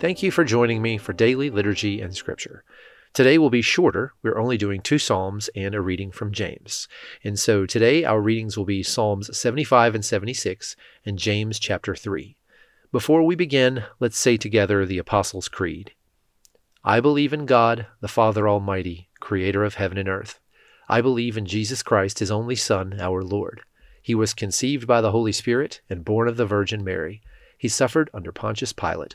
Thank you for joining me for daily liturgy and scripture. Today will be shorter. We're only doing two Psalms and a reading from James. And so today our readings will be Psalms 75 and 76 and James chapter 3. Before we begin, let's say together the Apostles' Creed. I believe in God, the Father Almighty, creator of heaven and earth. I believe in Jesus Christ, his only Son, our Lord. He was conceived by the Holy Spirit and born of the Virgin Mary. He suffered under Pontius Pilate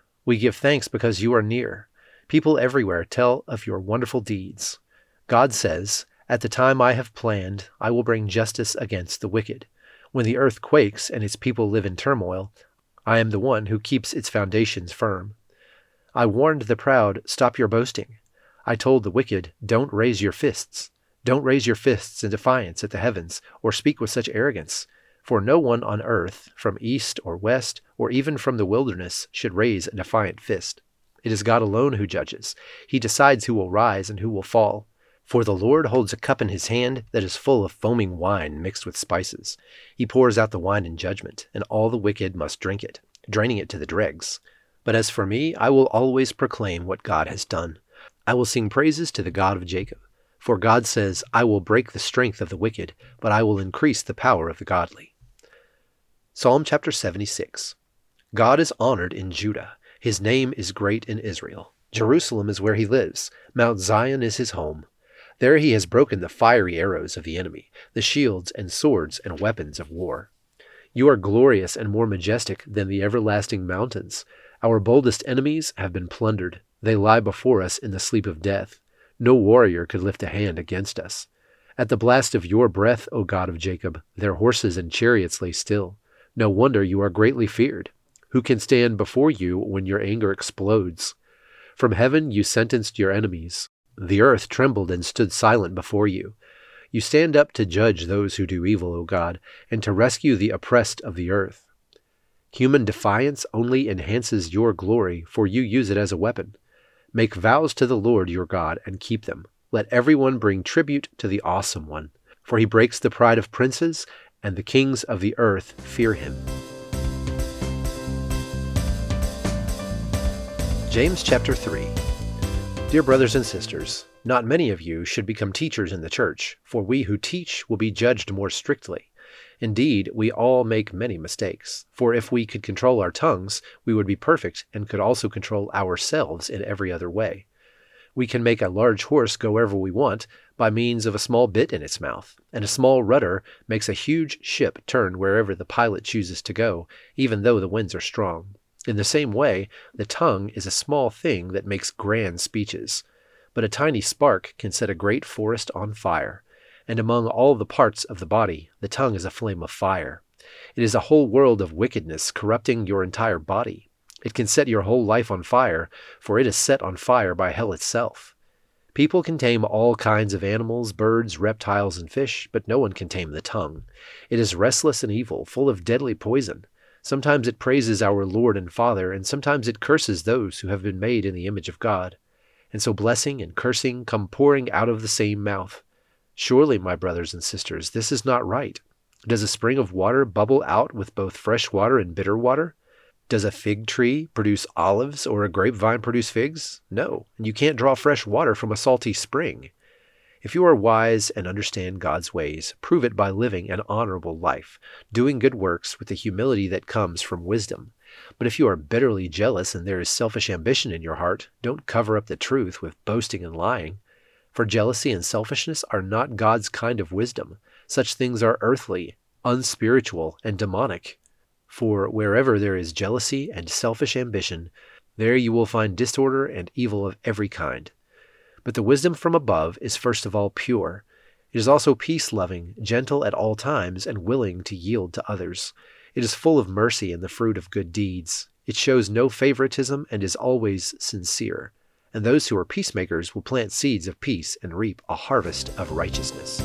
we give thanks because you are near. People everywhere tell of your wonderful deeds. God says, At the time I have planned, I will bring justice against the wicked. When the earth quakes and its people live in turmoil, I am the one who keeps its foundations firm. I warned the proud, Stop your boasting. I told the wicked, Don't raise your fists. Don't raise your fists in defiance at the heavens, or speak with such arrogance. For no one on earth, from east or west, or even from the wilderness, should raise a defiant fist. It is God alone who judges. He decides who will rise and who will fall. For the Lord holds a cup in his hand that is full of foaming wine mixed with spices. He pours out the wine in judgment, and all the wicked must drink it, draining it to the dregs. But as for me, I will always proclaim what God has done. I will sing praises to the God of Jacob. For God says, I will break the strength of the wicked, but I will increase the power of the godly. Psalm chapter 76 God is honored in Judah. His name is great in Israel. Jerusalem is where he lives. Mount Zion is his home. There he has broken the fiery arrows of the enemy, the shields and swords and weapons of war. You are glorious and more majestic than the everlasting mountains. Our boldest enemies have been plundered. They lie before us in the sleep of death. No warrior could lift a hand against us. At the blast of your breath, O God of Jacob, their horses and chariots lay still. No wonder you are greatly feared. Who can stand before you when your anger explodes? From heaven you sentenced your enemies. The earth trembled and stood silent before you. You stand up to judge those who do evil, O God, and to rescue the oppressed of the earth. Human defiance only enhances your glory, for you use it as a weapon. Make vows to the Lord your God and keep them. Let everyone bring tribute to the awesome one, for he breaks the pride of princes and the kings of the earth fear him. James chapter 3 Dear brothers and sisters, not many of you should become teachers in the church, for we who teach will be judged more strictly. Indeed, we all make many mistakes, for if we could control our tongues, we would be perfect and could also control ourselves in every other way. We can make a large horse go wherever we want by means of a small bit in its mouth, and a small rudder makes a huge ship turn wherever the pilot chooses to go, even though the winds are strong. In the same way, the tongue is a small thing that makes grand speeches. But a tiny spark can set a great forest on fire. And among all the parts of the body, the tongue is a flame of fire. It is a whole world of wickedness corrupting your entire body. It can set your whole life on fire, for it is set on fire by hell itself. People can tame all kinds of animals, birds, reptiles, and fish, but no one can tame the tongue. It is restless and evil, full of deadly poison. Sometimes it praises our Lord and Father, and sometimes it curses those who have been made in the image of God. And so blessing and cursing come pouring out of the same mouth. Surely, my brothers and sisters, this is not right. Does a spring of water bubble out with both fresh water and bitter water? Does a fig tree produce olives or a grapevine produce figs? No, and you can't draw fresh water from a salty spring. If you are wise and understand God's ways, prove it by living an honorable life, doing good works with the humility that comes from wisdom. But if you are bitterly jealous and there is selfish ambition in your heart, don't cover up the truth with boasting and lying. For jealousy and selfishness are not God's kind of wisdom. Such things are earthly, unspiritual, and demonic. For wherever there is jealousy and selfish ambition, there you will find disorder and evil of every kind. But the wisdom from above is first of all pure. It is also peace loving, gentle at all times, and willing to yield to others. It is full of mercy and the fruit of good deeds. It shows no favoritism and is always sincere. And those who are peacemakers will plant seeds of peace and reap a harvest of righteousness.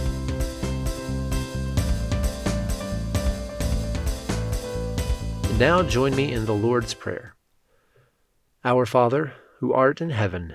And now join me in the Lord's Prayer. Our Father, who art in heaven,